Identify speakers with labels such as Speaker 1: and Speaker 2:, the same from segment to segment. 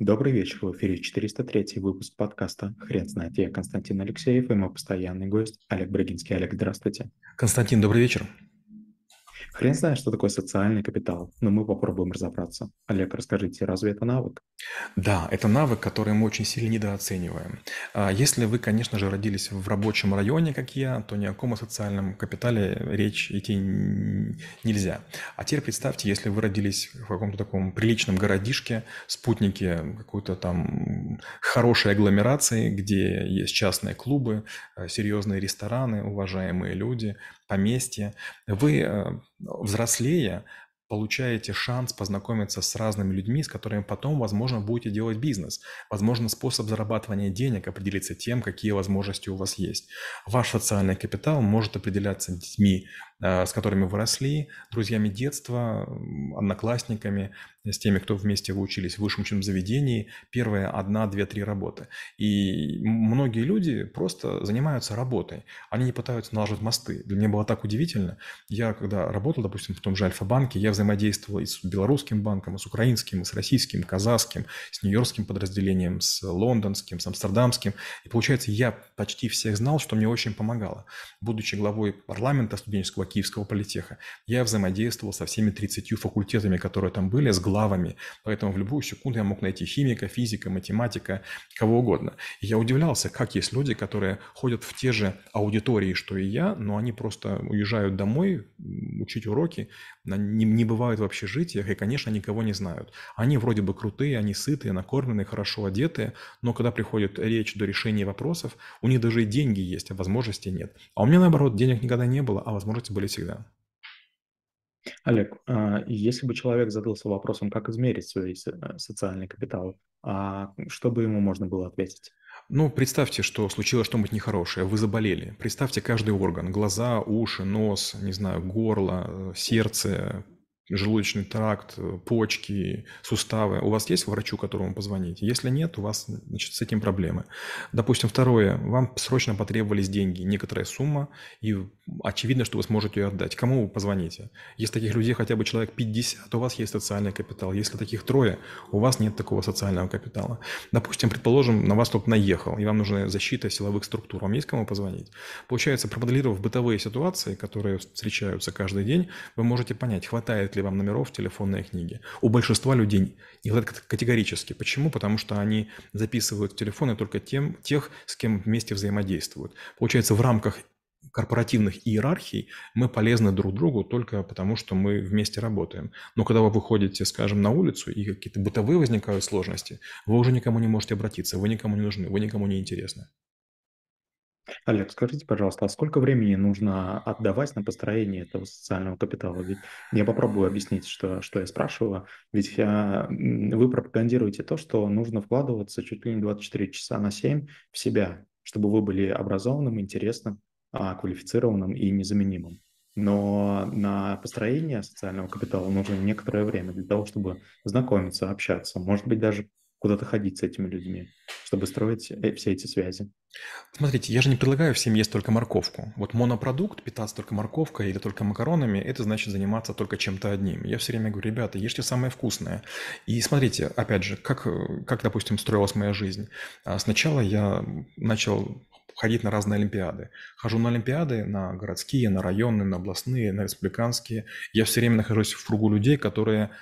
Speaker 1: Добрый вечер, в эфире 403 выпуск подкаста «Хрен знает». Я Константин Алексеев и мой постоянный гость Олег Брагинский. Олег, здравствуйте.
Speaker 2: Константин, добрый вечер.
Speaker 1: Хрен знает, что такое социальный капитал, но мы попробуем разобраться. Олег, расскажите, разве это навык?
Speaker 2: Да, это навык, который мы очень сильно недооцениваем. А Если вы, конечно же, родились в рабочем районе, как я, то ни о каком социальном капитале речь идти нельзя. А теперь представьте, если вы родились в каком-то таком приличном городишке, спутнике какой-то там хорошей агломерации, где есть частные клубы, э, серьезные рестораны, уважаемые люди, поместье. Вы, э, взрослея, получаете шанс познакомиться с разными людьми, с которыми потом, возможно, будете делать бизнес. Возможно, способ зарабатывания денег определится тем, какие возможности у вас есть. Ваш социальный капитал может определяться детьми, с которыми вы росли, друзьями детства, одноклассниками, с теми, кто вместе вы учились в высшем учебном заведении, первые одна, две, три работы. И многие люди просто занимаются работой. Они не пытаются налаживать мосты. Для меня было так удивительно. Я когда работал, допустим, в том же Альфа-банке, я взаимодействовал и с белорусским банком, и с украинским, и с российским, казахским, с нью-йоркским подразделением, с лондонским, с амстердамским. И получается, я почти всех знал, что мне очень помогало. Будучи главой парламента студенческого Киевского политеха, я взаимодействовал со всеми 30 факультетами, которые там были, с главами. Поэтому в любую секунду я мог найти химика, физика, математика, кого угодно. И я удивлялся, как есть люди, которые ходят в те же аудитории, что и я, но они просто уезжают домой учить уроки, не, не бывают в общежитиях и, конечно, никого не знают. Они вроде бы крутые, они сытые, накормленные, хорошо одетые, но когда приходит речь до решения вопросов, у них даже и деньги есть, а возможностей нет. А у меня, наоборот, денег никогда не было, а возможности были всегда.
Speaker 1: Олег, а, если бы человек задался вопросом, как измерить свой э, социальный капитал, а что бы ему можно было ответить?
Speaker 2: Ну, представьте, что случилось что-нибудь нехорошее, вы заболели. Представьте каждый орган, глаза, уши, нос, не знаю, горло, э, сердце, желудочный тракт, э, почки, суставы. У вас есть врачу, которому позвоните? Если нет, у вас значит, с этим проблемы. Допустим, второе. Вам срочно потребовались деньги, некоторая сумма, и очевидно, что вы сможете ее отдать. Кому вы позвоните? Если таких людей хотя бы человек 50, у вас есть социальный капитал. Если таких трое, у вас нет такого социального капитала. Допустим, предположим, на вас кто-то наехал, и вам нужна защита силовых структур. Вам есть кому позвонить? Получается, промоделировав бытовые ситуации, которые встречаются каждый день, вы можете понять, хватает ли вам номеров телефонной книги. У большинства людей не хватает категорически. Почему? Потому что они записывают телефоны только тем, тех, с кем вместе взаимодействуют. Получается, в рамках корпоративных иерархий мы полезны друг другу только потому, что мы вместе работаем. Но когда вы выходите, скажем, на улицу и какие-то бытовые возникают сложности, вы уже никому не можете обратиться, вы никому не нужны, вы никому не интересны.
Speaker 1: Олег, скажите, пожалуйста, а сколько времени нужно отдавать на построение этого социального капитала? Ведь я попробую объяснить, что, что я спрашиваю. Ведь я, вы пропагандируете то, что нужно вкладываться чуть ли не 24 часа на 7 в себя, чтобы вы были образованным, интересным, а, квалифицированным и незаменимым. Но на построение социального капитала нужно некоторое время для того, чтобы знакомиться, общаться, может быть, даже куда-то ходить с этими людьми, чтобы строить э, все эти связи.
Speaker 2: Смотрите, я же не предлагаю всем есть только морковку. Вот монопродукт, питаться только морковкой или только макаронами, это значит заниматься только чем-то одним. Я все время говорю, ребята, ешьте самое вкусное. И смотрите, опять же, как, как допустим, строилась моя жизнь. А сначала я начал ходить на разные олимпиады. Хожу на олимпиады, на городские, на районные, на областные, на республиканские. Я все время нахожусь в кругу людей, которые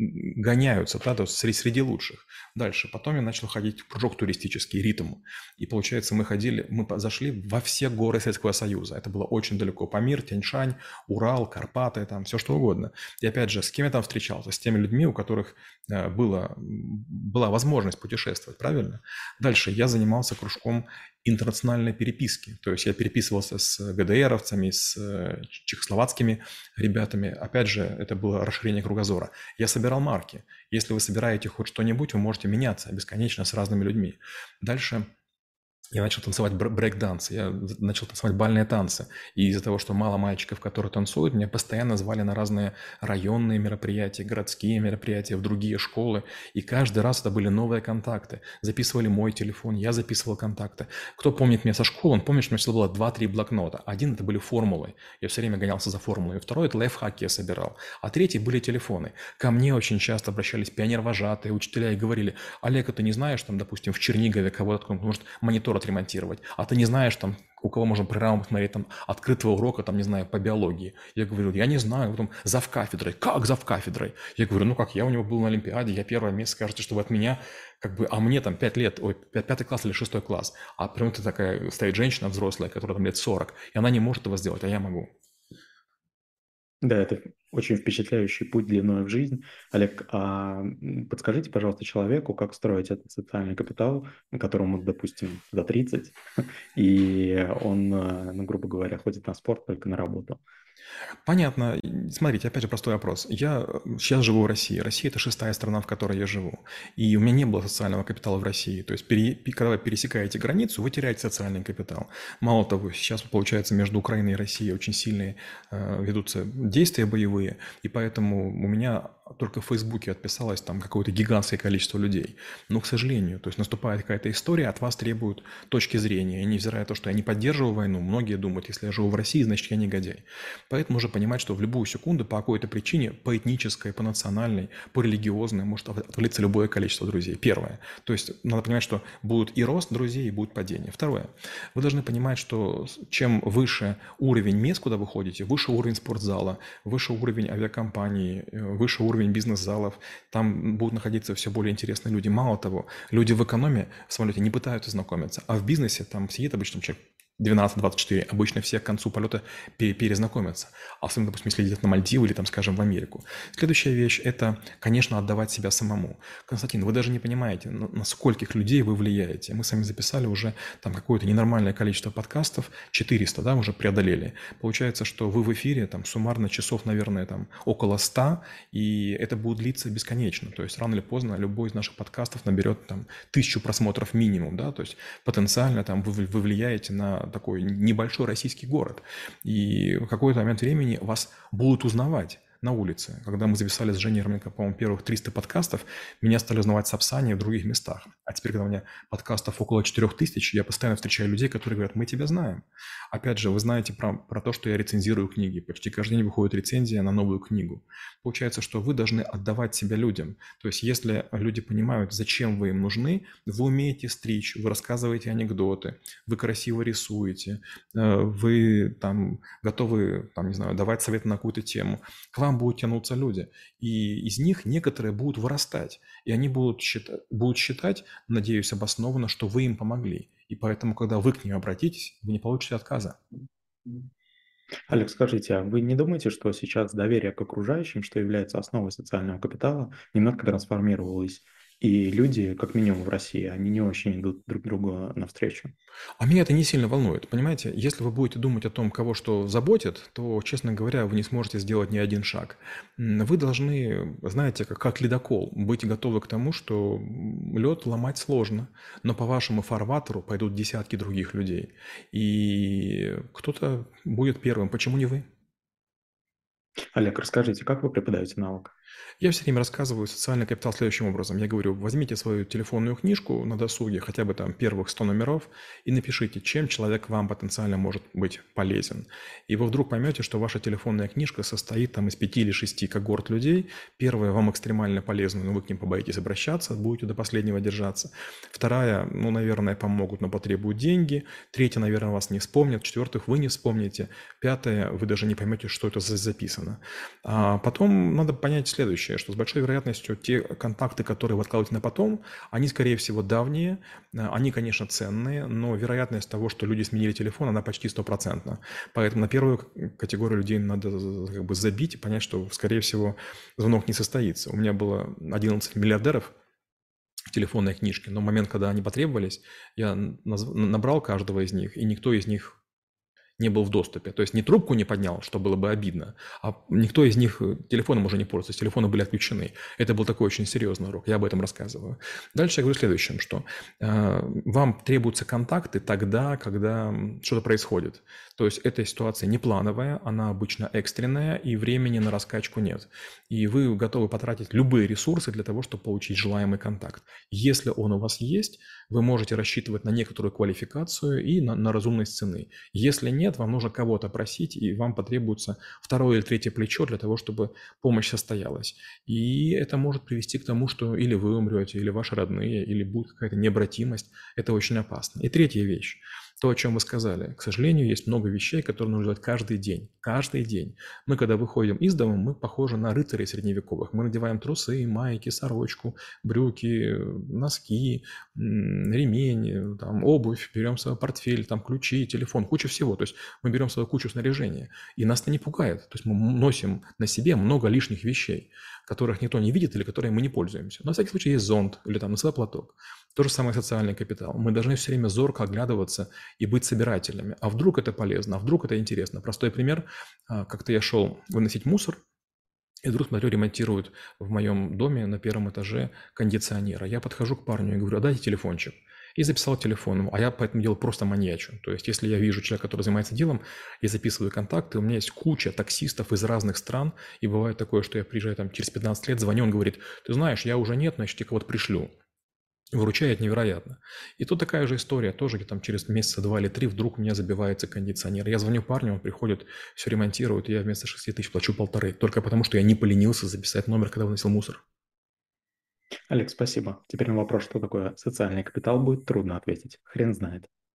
Speaker 2: гоняются, да, то есть среди, лучших. Дальше, потом я начал ходить в кружок туристический, ритм. И получается, мы ходили, мы зашли во все горы Советского Союза. Это было очень далеко. Памир, Тяньшань, Урал, Карпаты, там все что угодно. И опять же, с кем я там встречался? С теми людьми, у которых э, было, была возможность путешествовать, правильно? Дальше я занимался кружком интернациональной переписки. То есть я переписывался с ГДРовцами, с э, чехословацкими ребятами. Опять же, это было расширение кругозора. Я собирал марки. Если вы собираете хоть что-нибудь, вы можете меняться бесконечно с разными людьми. Дальше я начал танцевать брейк-данс, я начал танцевать бальные танцы. И из-за того, что мало мальчиков, которые танцуют, меня постоянно звали на разные районные мероприятия, городские мероприятия, в другие школы. И каждый раз это были новые контакты. Записывали мой телефон, я записывал контакты. Кто помнит меня со школы, он помнит, что у меня всегда было 2-3 блокнота. Один – это были формулы. Я все время гонялся за формулой. Второй – это лайфхаки я собирал. А третий – были телефоны. Ко мне очень часто обращались пионер-вожатые, учителя и говорили, Олег, а ты не знаешь, там, допустим, в Чернигове кого-то, может, монитор отремонтировать, а ты не знаешь, там, у кого можно программу посмотреть, там, открытого урока, там, не знаю, по биологии. Я говорю, я не знаю, потом зав кафедрой. Как зав кафедрой? Я говорю, ну как, я у него был на Олимпиаде, я первое место, скажете, что вы от меня, как бы, а мне там 5 лет, ой, пятый класс или шестой класс, а прям это такая стоит женщина взрослая, которая там лет 40, и она не может этого сделать, а я могу.
Speaker 1: Да, это очень впечатляющий путь длиной в жизнь. Олег, а подскажите, пожалуйста, человеку, как строить этот социальный капитал, которому, допустим, за 30, и он, э, ну, грубо говоря, ходит на спорт только на работу.
Speaker 2: Понятно. Смотрите, опять же простой вопрос. Я сейчас живу в России. Россия – это шестая страна, в которой я живу. И у меня не было социального капитала в России. То есть, пере, когда вы пересекаете границу, вы теряете социальный капитал. Мало того, сейчас, получается, между Украиной и Россией очень сильные э, ведутся действия боевые, и поэтому у меня только в Фейсбуке отписалось там какое-то гигантское количество людей. Но, к сожалению, то есть наступает какая-то история, от вас требуют точки зрения. И невзирая на то, что я не поддерживаю войну, многие думают, если я живу в России, значит, я негодяй. Поэтому нужно понимать, что в любую секунду по какой-то причине, по этнической, по национальной, по религиозной, может отвалиться любое количество друзей. Первое. То есть надо понимать, что будет и рост друзей, и будет падение. Второе. Вы должны понимать, что чем выше уровень мест, куда вы ходите, выше уровень спортзала, выше уровень авиакомпании, э, выше уровень уровень бизнес-залов, там будут находиться все более интересные люди. Мало того, люди в экономе в самолете не пытаются знакомиться, а в бизнесе там сидит обычно человек 12-24, обычно все к концу полета перезнакомятся. Особенно, допустим, если летят на Мальдивы или, там, скажем, в Америку. Следующая вещь – это, конечно, отдавать себя самому. Константин, вы даже не понимаете, на скольких людей вы влияете. Мы сами записали уже там какое-то ненормальное количество подкастов, 400, да, уже преодолели. Получается, что вы в эфире там суммарно часов, наверное, там около 100, и это будет длиться бесконечно. То есть рано или поздно любой из наших подкастов наберет там тысячу просмотров минимум, да, то есть потенциально там вы, вы влияете на такой небольшой российский город. И в какой-то момент времени вас будут узнавать на улице. Когда мы записали с Женей Ерменко, по-моему, первых 300 подкастов, меня стали узнавать Сапсане в других местах. А теперь, когда у меня подкастов около 4000, я постоянно встречаю людей, которые говорят, мы тебя знаем. Опять же, вы знаете про, про то, что я рецензирую книги. Почти каждый день выходит рецензия на новую книгу. Получается, что вы должны отдавать себя людям. То есть, если люди понимают, зачем вы им нужны, вы умеете стричь, вы рассказываете анекдоты, вы красиво рисуете, э, вы там готовы, там, не знаю, давать советы на какую-то тему. К вам будут тянуться люди. И из них некоторые будут вырастать. И они будут считать, будут считать, надеюсь, обоснованно, что вы им помогли. И поэтому, когда вы к ним обратитесь, вы не получите отказа.
Speaker 1: Олег, скажите, а вы не думаете, что сейчас доверие к окружающим, что является основой социального капитала, немного трансформировалось и люди, как минимум в России, они не очень идут друг другу навстречу.
Speaker 2: А меня это не сильно волнует. Понимаете, если вы будете думать о том, кого что заботит, то, честно говоря, вы не сможете сделать ни один шаг. Вы должны, знаете, как, как ледокол, быть готовы к тому, что лед ломать сложно, но по вашему фарватеру пойдут десятки других людей. И кто-то будет первым. Почему не вы?
Speaker 1: Олег, расскажите, как вы преподаете навык?
Speaker 2: Я все время рассказываю социальный капитал следующим образом. Я говорю, возьмите свою телефонную книжку на досуге, хотя бы там первых 100 номеров, и напишите, чем человек вам потенциально может быть полезен. И вы вдруг поймете, что ваша телефонная книжка состоит там из пяти или шести когорт людей. Первая вам экстремально полезна, но вы к ним побоитесь обращаться, будете до последнего держаться. Вторая, ну, наверное, помогут, но потребуют деньги. Третья, наверное, вас не вспомнят. Четвертых, вы не вспомните. Пятая, вы даже не поймете, что это записано. А потом надо понять следующее, что с большой вероятностью те контакты, которые вы откладываете на потом, они, скорее всего, давние, э, они, конечно, ценные, но вероятность того, что люди сменили телефон, она почти стопроцентна. Поэтому на первую категорию людей надо как бы забить и понять, что, скорее всего, звонок не состоится. У меня было 11 миллиардеров, телефонной книжке, но в момент, когда они потребовались, я набрал каждого из них, и никто из них не был в доступе. То есть не трубку не поднял, что было бы обидно, а никто из них э, телефоном уже не пользуется, телефоны были отключены. Это был такой очень серьезный урок, я об этом рассказываю. Дальше я говорю следующем, что э, вам требуются контакты тогда, когда что-то происходит. То есть эта ситуация не плановая, она обычно экстренная, и времени на раскачку нет. И вы готовы потратить любые ресурсы для того, чтобы получить желаемый контакт. Если он у вас есть, вы можете рассчитывать на некоторую квалификацию и на, на разумность цены. Если нет, вам нужно кого-то просить, и вам потребуется второе или третье плечо для того, чтобы помощь состоялась. И это может привести к тому, что или вы умрете, или ваши родные, или будет какая-то необратимость. Это очень опасно. И третья вещь то, о чем вы сказали. К сожалению, есть много вещей, которые нужно делать каждый день. Каждый день. Мы, когда выходим из дома, мы похожи на рыцарей средневековых. Мы надеваем трусы, майки, сорочку, брюки, носки, ремень, там, обувь, берем свой портфель, там, ключи, телефон, куча всего. То есть мы берем свою кучу снаряжения. И нас это не пугает. То есть мы носим на себе много лишних вещей, которых никто не видит или которые мы не пользуемся. На всякий случай есть зонт или там носовой платок. То же самое социальный капитал. Мы должны все время зорко оглядываться и быть собирателями. А вдруг это полезно, а вдруг это интересно. Простой пример. А, как-то я шел выносить мусор, и вдруг смотрю, ремонтируют в моем доме на первом этаже кондиционера. Я подхожу к парню и говорю, а дайте телефончик. И записал телефон. А я по этому делу просто маньячу. То есть, если я вижу человека, который занимается делом, я записываю контакты. У меня есть куча таксистов из разных стран. И бывает такое, что я приезжаю там через 15 лет, звоню, он говорит, ты знаешь, я уже нет, значит, я кого-то пришлю выручает невероятно. И тут такая же история, тоже там через месяца два или три вдруг у меня забивается кондиционер. Я звоню парню, он приходит, все ремонтирует, и я вместо 6 тысяч плачу полторы, только потому что я не поленился записать номер, когда выносил мусор.
Speaker 1: Олег, спасибо. Теперь на вопрос, что такое социальный капитал, будет трудно ответить. Хрен знает.